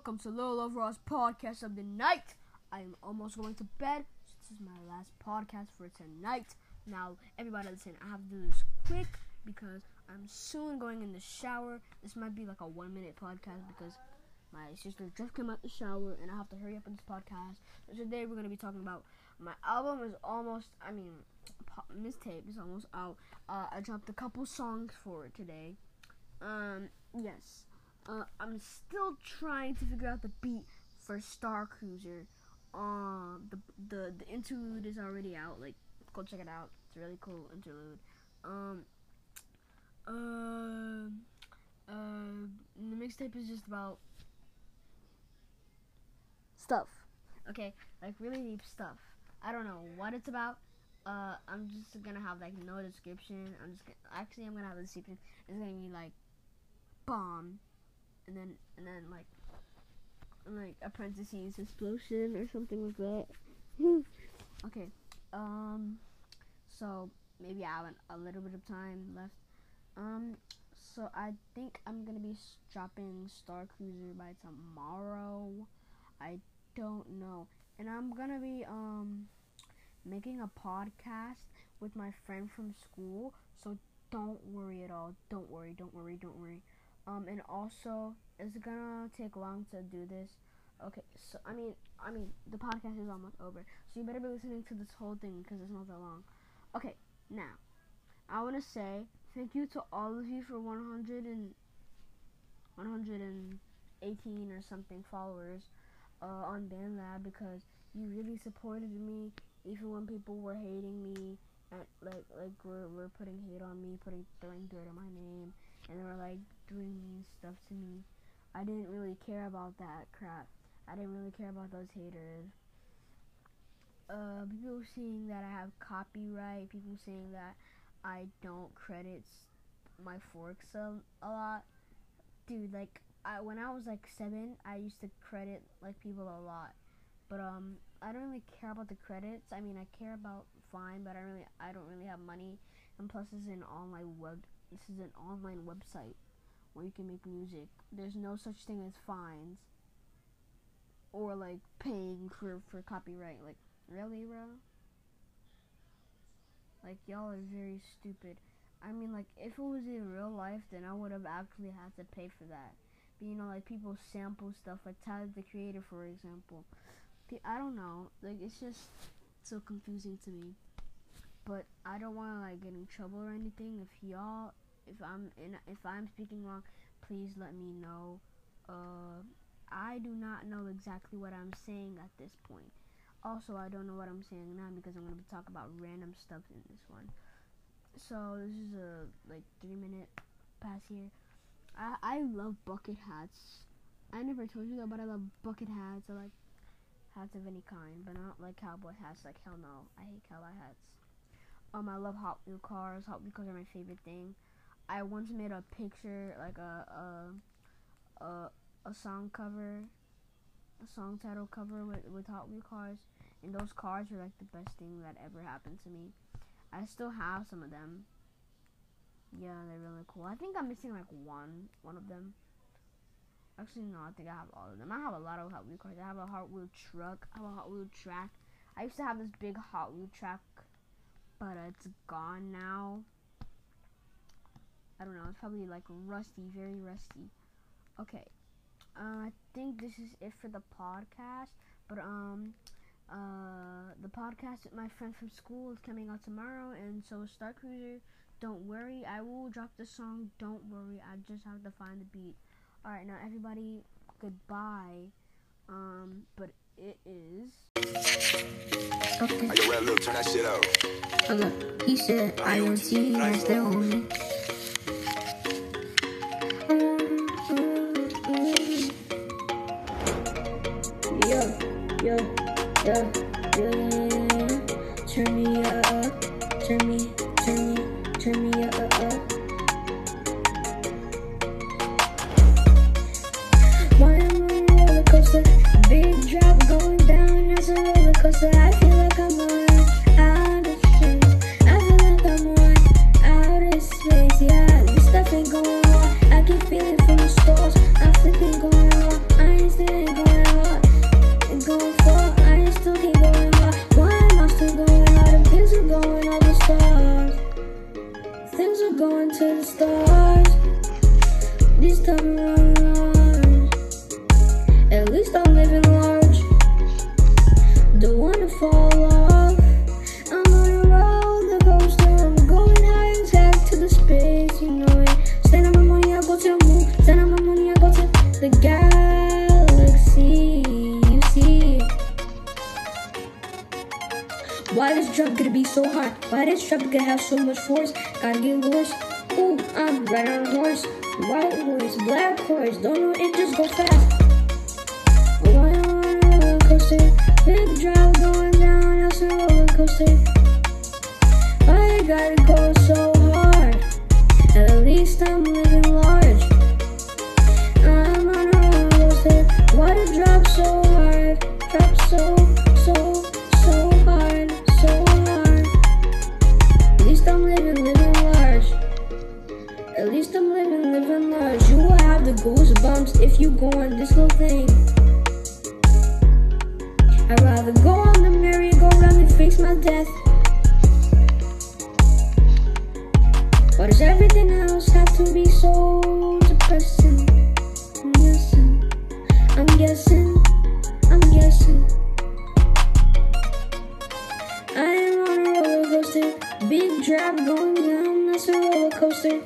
welcome to Little Overall's podcast of the night. I am almost going to bed. So this is my last podcast for tonight. Now, everybody listen, I have to do this quick because I'm soon going in the shower. This might be like a one minute podcast because my sister just came out the shower and I have to hurry up on this podcast. So today we're going to be talking about my album is almost, I mean, this tape is almost out. Uh, I dropped a couple songs for it today. Um, yes. Uh, I'm still trying to figure out the beat for Star Cruiser. Um, the the the interlude is already out. Like, go check it out. It's a really cool interlude. Um, uh, uh, the mixtape is just about stuff. Okay, like really deep stuff. I don't know what it's about. Uh, I'm just gonna have like no description. I'm just gonna, actually I'm gonna have a description. It's gonna be like bomb and then and then like and like a parentheses explosion or something like that. okay. Um so maybe I have a little bit of time left. Um so I think I'm gonna be dropping Star Cruiser by tomorrow. I don't know. And I'm gonna be um making a podcast with my friend from school. So don't worry at all. Don't worry, don't worry, don't worry. Um, and also, it's gonna take long to do this. Okay, so I mean, I mean, the podcast is almost over, so you better be listening to this whole thing because it's not that long. Okay, now, I want to say thank you to all of you for 100 and 118 or something followers uh, on BandLab because you really supported me even when people were hating me and like like were, were putting hate on me, putting throwing dirt on my name and they were like doing mean stuff to me. I didn't really care about that crap. I didn't really care about those haters. Uh, people saying that I have copyright. People saying that I don't credit my forks a, a lot. Dude, like I, when I was like seven, I used to credit like people a lot. But um, I don't really care about the credits. I mean, I care about fine, but I really I don't really have money. And plus, it's an online web this is an online website where you can make music. There's no such thing as fines or like paying for for copyright. Like really, bro? Like y'all are very stupid. I mean, like if it was in real life, then I would have actually had to pay for that. But you know, like people sample stuff, like Tyler the Creator, for example. I don't know. Like it's just so confusing to me. But I don't want to like get in trouble or anything. If y'all if I'm in, if I'm speaking wrong, please let me know. Uh, I do not know exactly what I'm saying at this point. Also, I don't know what I'm saying now because I'm going to be talking about random stuff in this one. So this is a like three minute pass here. I I love bucket hats. I never told you that, but I love bucket hats. I like hats of any kind, but not like cowboy hats. Like hell no, I hate cowboy hats. Um, I love Hot Wheel cars. Hot Wheel cars are my favorite thing. I once made a picture, like a a a, a song cover, a song title cover with with Hot Wheels cars, and those cars were like the best thing that ever happened to me. I still have some of them. Yeah, they're really cool. I think I'm missing like one one of them. Actually, no, I think I have all of them. I have a lot of Hot Wheel cars. I have a Hot Wheel truck. I have a Hot Wheel track. I used to have this big Hot Wheel track, but uh, it's gone now. I don't know. It's probably like rusty, very rusty. Okay. Uh, I think this is it for the podcast. But um, uh, the podcast with my friend from school is coming out tomorrow, and so Star Cruiser. Don't worry, I will drop the song. Don't worry, I just have to find the beat. All right, now everybody, goodbye. Um, but it is. Okay. I can rap, look, turn that shit out. Okay. He said "I IoT, that's their only. Coaster? Big drop going down as a roller coaster. I feel like I'm on out of space. I feel like I'm on outer space. Yeah, this stuff ain't going on. I can feel it from the stars. To the moon. Stand my money, I go to the galaxy. You see. Why this drop gonna be so hard? Why this drop gonna have so much force? Gotta get worse. Ooh, I'm right on a horse. White horse, black horse. Don't know it, just go fast. I on a roller coaster. Big drop going down, that's a roller coaster. I gotta go so hard. At least I'm At least I'm living, living large. You will have the goosebumps if you go on this little thing. I'd rather go on the merry-go-round and face my death. Why does everything else have to be so depressing? I'm guessing, I'm guessing, I'm guessing. I am on a roller coaster, big drop going down, that's a roller coaster.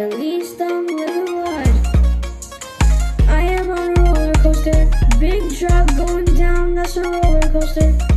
At least I'm living large. I am on a roller coaster, big drop going down, that's a roller coaster.